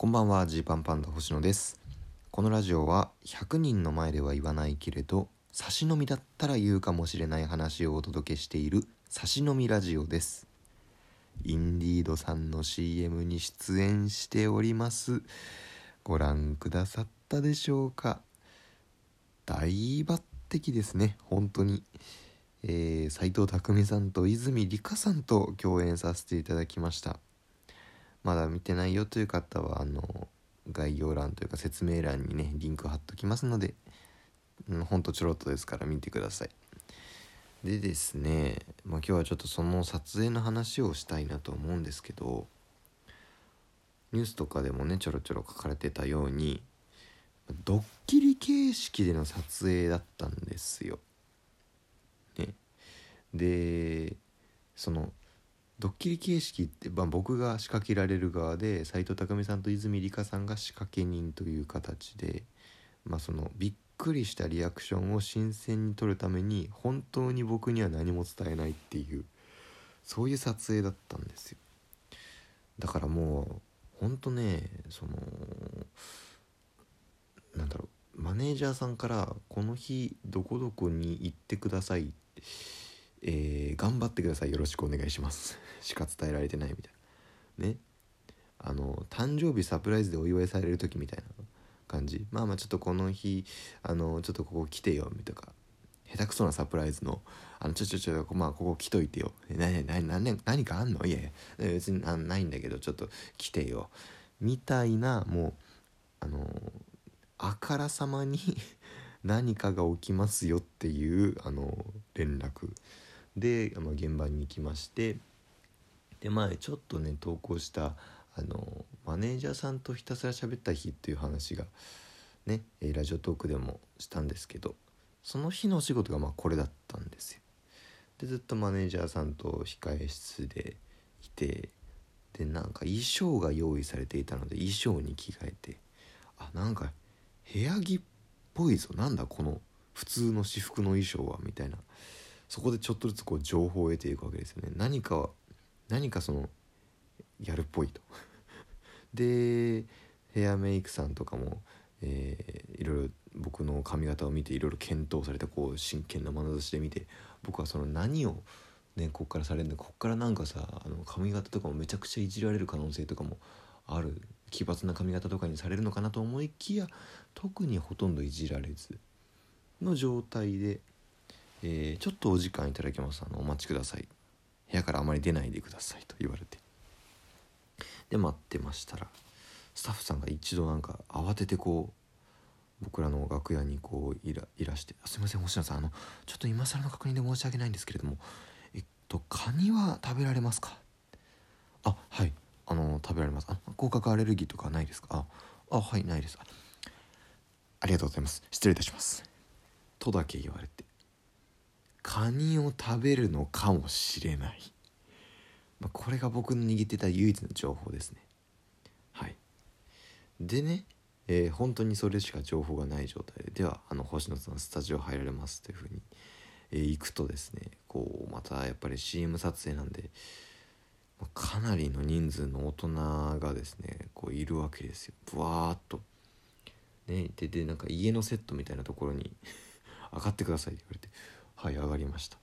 こんばんはジーパンパンダ星野です。このラジオは100人の前では言わないけれど差し飲みだったら言うかもしれない話をお届けしている差し飲みラジオです。インディードさんの CM に出演しております。ご覧くださったでしょうか？大抜擢ですね。本当に。えー、斉藤工さんと泉里香さんと共演させていただきました。まだ見てないよという方はあの概要欄というか説明欄にねリンク貼っときますので、うん、ほんとちょろっとですから見てくださいでですね、まあ、今日はちょっとその撮影の話をしたいなと思うんですけどニュースとかでもねちょろちょろ書かれてたようにドッキリ形式での撮影だったんですよ。ね、でそのドッキリ形式って、まあ、僕が仕掛けられる側で斎藤工さんと泉里香さんが仕掛け人という形で、まあ、そのびっくりしたリアクションを新鮮に撮るために本当に僕には何も伝えないっていうそういう撮影だったんですよ。だからもうほんとねそのなんだろうマネージャーさんから「この日どこどこに行ってください」えー、頑張ってくださいよろしくお願いします」しか伝えられてないみたいな。ね。あの誕生日サプライズでお祝いされる時みたいな感じ。まあまあちょっとこの日あのちょっとここ来てよみたいな。下手くそなサプライズの「あのちょちょちょまあここ来といてよ」何何何何かあんの？いやいや。別にないんだけどちょっと来てよ。みたいなもうあのあからさまに 何かが起きますよっていうあの連絡。で、まあ、現場に行きまして。で前ちょっとね投稿したあのマネージャーさんとひたすら喋った日っていう話がねラジオトークでもしたんですけどその日のお仕事がまあこれだったんですよ。でずっとマネージャーさんと控え室でいてでなんか衣装が用意されていたので衣装に着替えてあなんか部屋着っぽいぞ。なんだこの普通の私服の衣装はみたいな。そこでちょっとずつこう情報を得ていくわけですよね。何か何かそのやるっぽいと。でヘアメイクさんとかも、えー、いろいろ僕の髪型を見ていろいろ検討されてこう真剣な眼差しで見て僕はその何をねこっからされるんだこっからなんかさあの髪型とかもめちゃくちゃいじられる可能性とかもある奇抜な髪型とかにされるのかなと思いきや特にほとんどいじられずの状態で、えー、ちょっとお時間いただきます。あのお待ちください。部屋からあまり出ないでくださいと言われて。で待ってましたらスタッフさんが一度なんか慌ててこう僕らの楽屋にこういらいらして「すいません星野さんあのちょっと今更の確認で申し訳ないんですけれどもえっとカニは食べられますか?」あはい。あの食べられます。あ合格アレルギーとかないですか？ああはいないです。ありがとうございます。失礼いたします。とだけ言われて。カニを食べるのかもしれない、まあ、これが僕の握ってた唯一の情報ですね。はい。でね、えー、本当にそれしか情報がない状態でではあの星野さんスタジオ入られますというふうに、えー、行くとですねこうまたやっぱり CM 撮影なんでかなりの人数の大人がですねこういるわけですよ。ブワーっと。ね、ででなんか家のセットみたいなところに 上がってくださいって言われて。はい上がりました。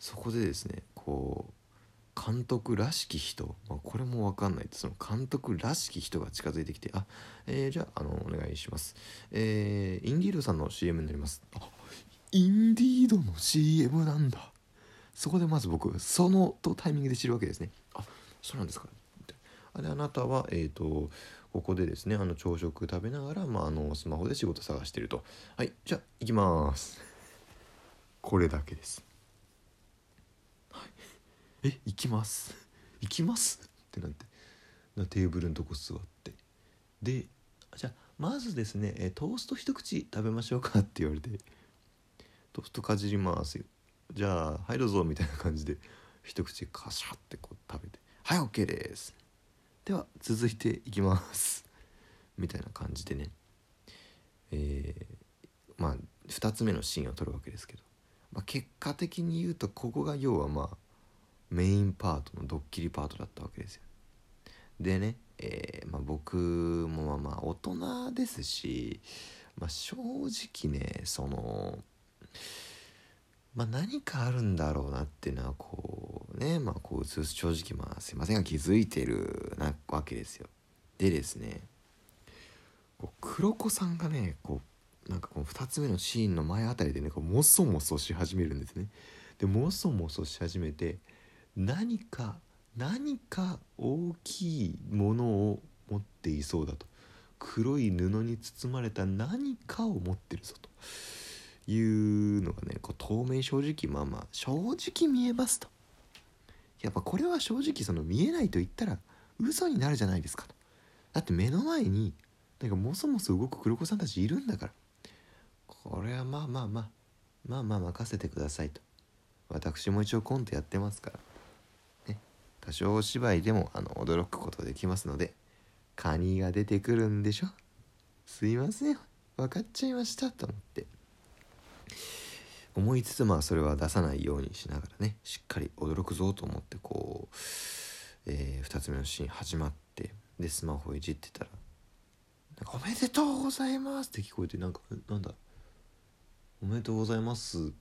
そこでですねこう監督らしき人、まあ、これも分かんないその監督らしき人が近づいてきて「あ、えー、じゃああのお願いします」えー、インディードさんの CM になります。あインディードの CM なんだ。そこでまず僕そのとタイミングで知るわけですね。あそうなんですか。あれあなたはえっ、ー、とここでですねあの朝食食べながら、まあ、あのスマホで仕事探してると。はいじゃあ行きますこれだけです、はい、え行きます？行きます？ってなって。なテーブルのとこ座って。でじゃあまずですねえトースト一口食べましょうかって言われて。トーストかじりますよ。じゃあはいどうぞみたいな感じで一口カシャってこう食べて。はい OK です。では続いていきます。みたいな感じでね。えー、まあ2つ目のシーンを撮るわけですけど、まあ、結果的に言うとここが要はまあメインパートのドッキリパートだったわけですよでね、えーまあ、僕もまあまあ大人ですし、まあ、正直ねそのまあ何かあるんだろうなっていうのはこうねまあこう正直まあすいませんが気づいてるなわけですよ。でですね黒子さんがねこうなんかこの2つ目のシーンの前あたりでねこうモソモソし始めるんですね。でモソモソし始めて何か何か大きいものを持っていそうだと。黒い布に包まれた何かを持ってるぞと。いうのがねこう透明正直まあまあ正直見えますと。やっぱこれは正直その見えないと言ったら嘘になるじゃないですかと。だって目の前になんかもそもそ動く黒子さんたちいるんだから。これはまあまあまあまあまあ任せてくださいと。私も一応コントやってますから。ね。多少お芝居でもあの驚くことできますのでカニが出てくるんでしょ？すいません分かっちゃいましたと思って。思いつつまあそれは出さないようにしながらねしっかり驚くぞと思ってこう、えー、2つ目のシーン始まってでスマホいじってたら「おめでとうございます」って聞こえてなんかなんだ「おめでとうございます」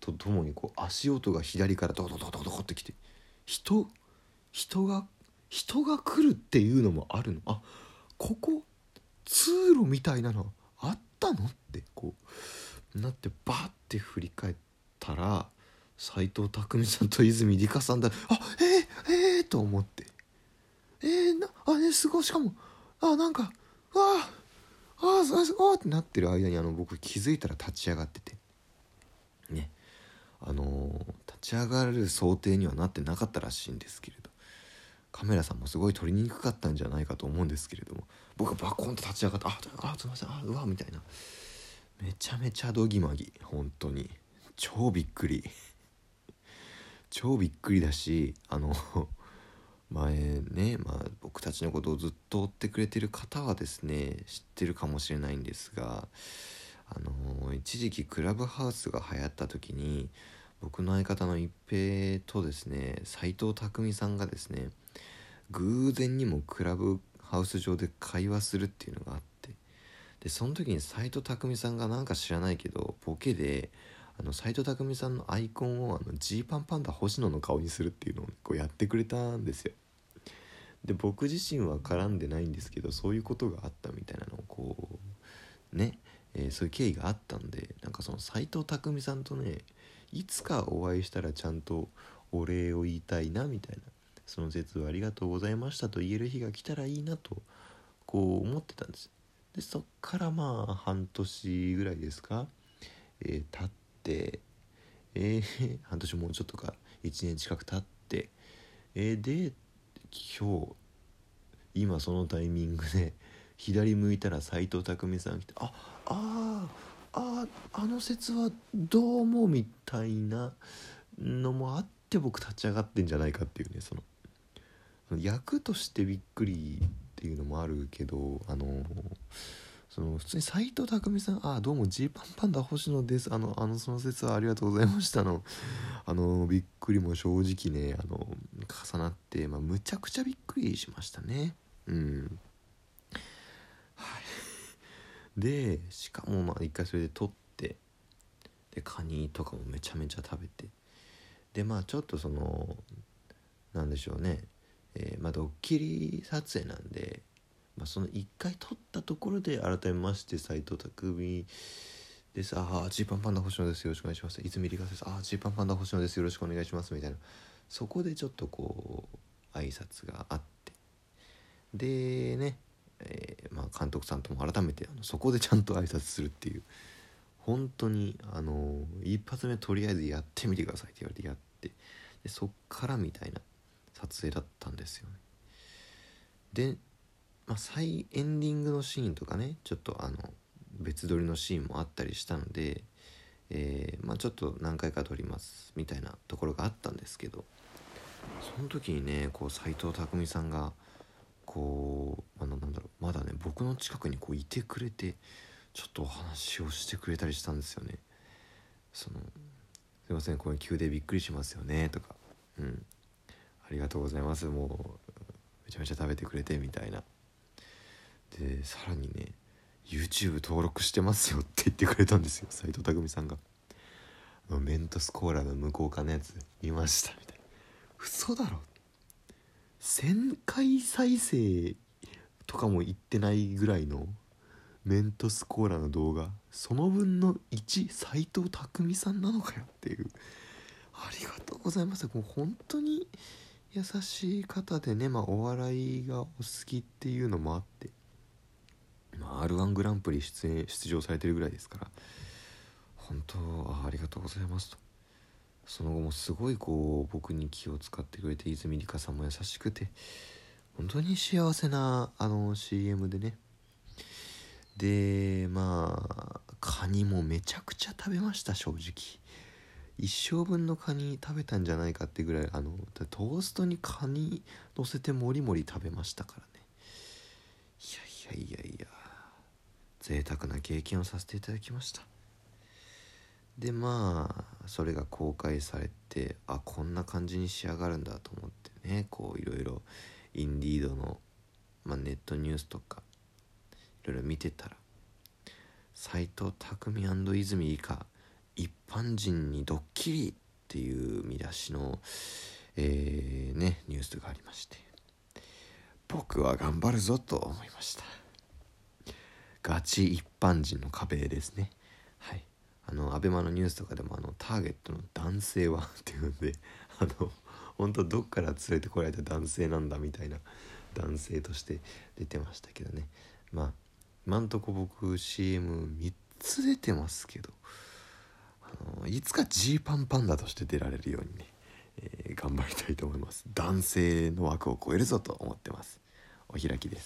とともにこう足音が左からドドドドドってきて人人が人が来るっていうのもあるの？あここ通路みたいなのあったの？ってこうなってバッて振り返ったら斎藤工さんと泉里香さんだ。あえー、えー、と思って。えー、なあねすごいしかもあなんかわああああってなってる間にあの僕気づいたら立ち上がってて。ね。あのー、立ち上がる想定にはなってなかったらしいんですけれど。カメラさんもすごい撮りにくかったんじゃないかと思うんですけれども。僕はバコンと立ち上がって「ああすいませんあうわ」みたいな。めちゃめちゃドギマギ本当に。超びっくり。超びっくりだしあの前ね、まあ、僕たちのことをずっと追ってくれてる方はですね知ってるかもしれないんですがあの一時期クラブハウスが流行った時に僕の相方の一平とですね斎藤工さんがですね偶然にもクラブハウス上で会話するっていうのがあってでその時に斎藤工さんがなんか知らないけどボケで斎藤工さんのアイコンをジーパンパンダ星野の顔にするっていうのをこうやってくれたんですよ。で僕自身は絡んでないんですけどそういうことがあったみたいなのをこうね、えー、そういう経緯があったんでなんかその斎藤工さんとねいつかお会いしたらちゃんとお礼を言いたいなみたいなその節はありがとうございましたと言える日が来たらいいなとこう思ってたんです。でそっからまあ半年ぐらいですか、えー、経ってえー、半年もうちょっとか1年近く経ってえー、で今日今そのタイミングで左向いたら斎藤工さん来てああああの説はどうもみたいなのもあって僕立ち上がってんじゃないかっていうねその役としてびっくりっていうのもあるけどあのその普通に斎藤工さん「あどうもジーパンパンダ星野です。あのあのその説はありがとうございましたの」あのびっくりも正直ねあの重なって、まあ、むちゃくちゃびっくりしましたね。うん。はい。でしかもまあ一回それで撮ってでカニとかもめちゃめちゃ食べて。でまあちょっとそのなんでしょうね。えー、まあ、ドッキリ撮影なんで、まあ、その1回撮ったところで改めまして斎藤工です。ああジーパンパンダ星野です。よろしくお願いします。泉里香です。ああジーパンパンダ星野です。よろしくお願いします。みたいな。そこでちょっとこう挨拶があって。でね、えー、まあ、監督さんとも改めてあのそこでちゃんと挨拶するっていう。本当にあの一発目とりあえずやってみてくださいって言われてやって。でそっからみたいな撮影だったんですよね。で、まあ、再エンディングのシーンとかねちょっとあの別撮りのシーンもあったりしたので、えー、まあ、ちょっと何回か撮りますみたいなところがあったんですけどその時にねこう斎藤工さんがこうあのなんだろうまだね僕の近くにこういてくれてちょっとお話をしてくれたりしたんですよね。そのすいませんこれ急でびっくりしますよねとか、うん、ありがとうございますもうめちゃめちゃ食べてくれてみたいなでさらにね YouTube 登録してますよって言ってくれたんですよ。斎藤匠さんが。メントスコーラの向こう側のやつ見ましたみたいな。嘘だろ。1000回再生とかも言ってないぐらいのメントスコーラの動画。その分の1斎藤匠さんなのかよっていう。ありがとうございます。もう本当に優しい方でねまあお笑いがお好きっていうのもあって。まあ r 1グランプリ出演出場されてるぐらいですから本当あありがとうございますと。その後もすごいこう僕に気を使ってくれて泉里香さんも優しくて本当に幸せなあの CM でね。でまあカニもめちゃくちゃ食べました正直。一生分のカニ食べたんじゃないかってぐらいあのトーストにカニ乗せてもりもり食べましたからね。いやいやいやいや。贅沢な経験をさせていただきました。でまあそれが公開されてあこんな感じに仕上がるんだと思ってねこういろいろインディードの、まあ、ネットニュースとかいろいろ見てたら斎藤匠泉以下一般人にドッキリっていう見出しの、えー、ねニュースがありまして僕は頑張るぞと思いました。ガチ一般人の壁ですね。はい。あのアベマのニュースとかでもあのターゲットの男性はっていうんで あの本当どっから連れてこられた男性なんだみたいな男性として出てましたけどね。まあ今んとこ僕 CM3 つ出てますけどあのいつかジーパンパンダとして出られるようにね、えー、頑張りたいと思います。男性の枠を超えるぞと思ってます。お開きです。